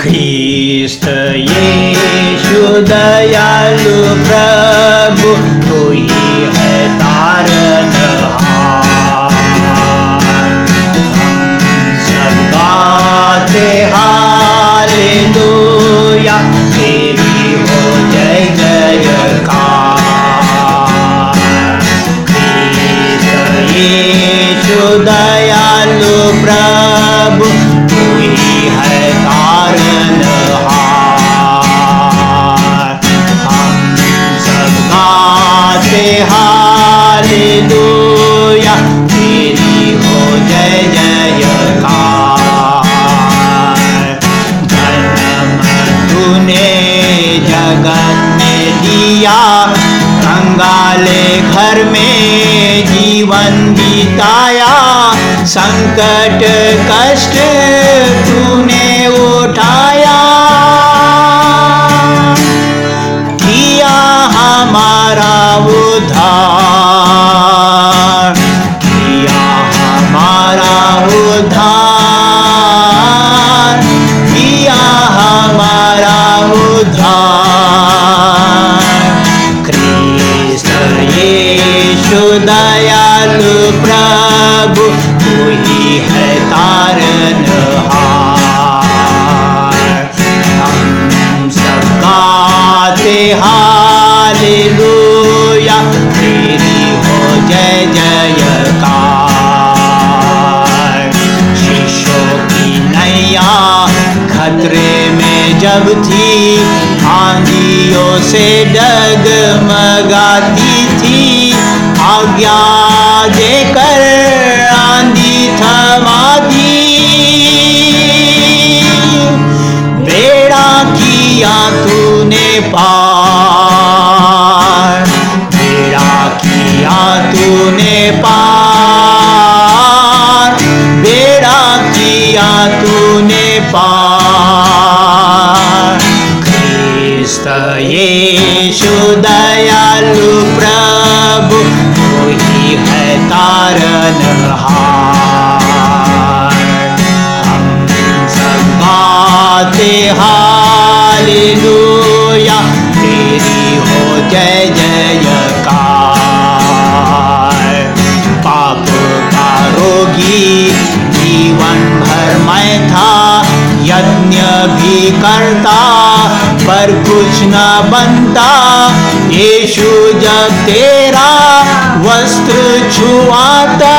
ख्रीस्त यीशु दयालु प्रभु हो जय जयकार धर्म तूने जगत में दिया कंगाले घर में जीवन बिताया, संकट कष्ट तूने किया हमारा उद्धार। किया हमारा उद्धार। ख्रीस्त यीशु दयालु प्रभु खतरे में जब थी आंधियों से डगमगाती थी। आज्ञा यीशु दयालु प्रभु तू ही तारनहार हम सब गाते हालेलुया तेरी हो जय जयकार। पाप का रोगी जीवन भर मैं था, यज्ञ भी करता कुछ न बनता। यीशु जब तेरा वस्त्र छुआता।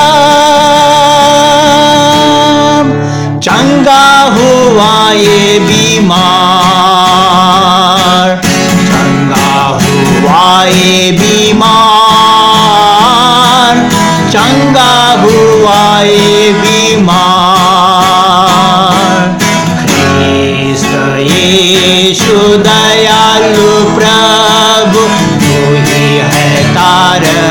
चंगा हुआ ये बीमार। चंगा हुआ ये बीमार। चंगा हुआ ये बीमार। यीशु दयालु प्रभु तू ही है तारनहार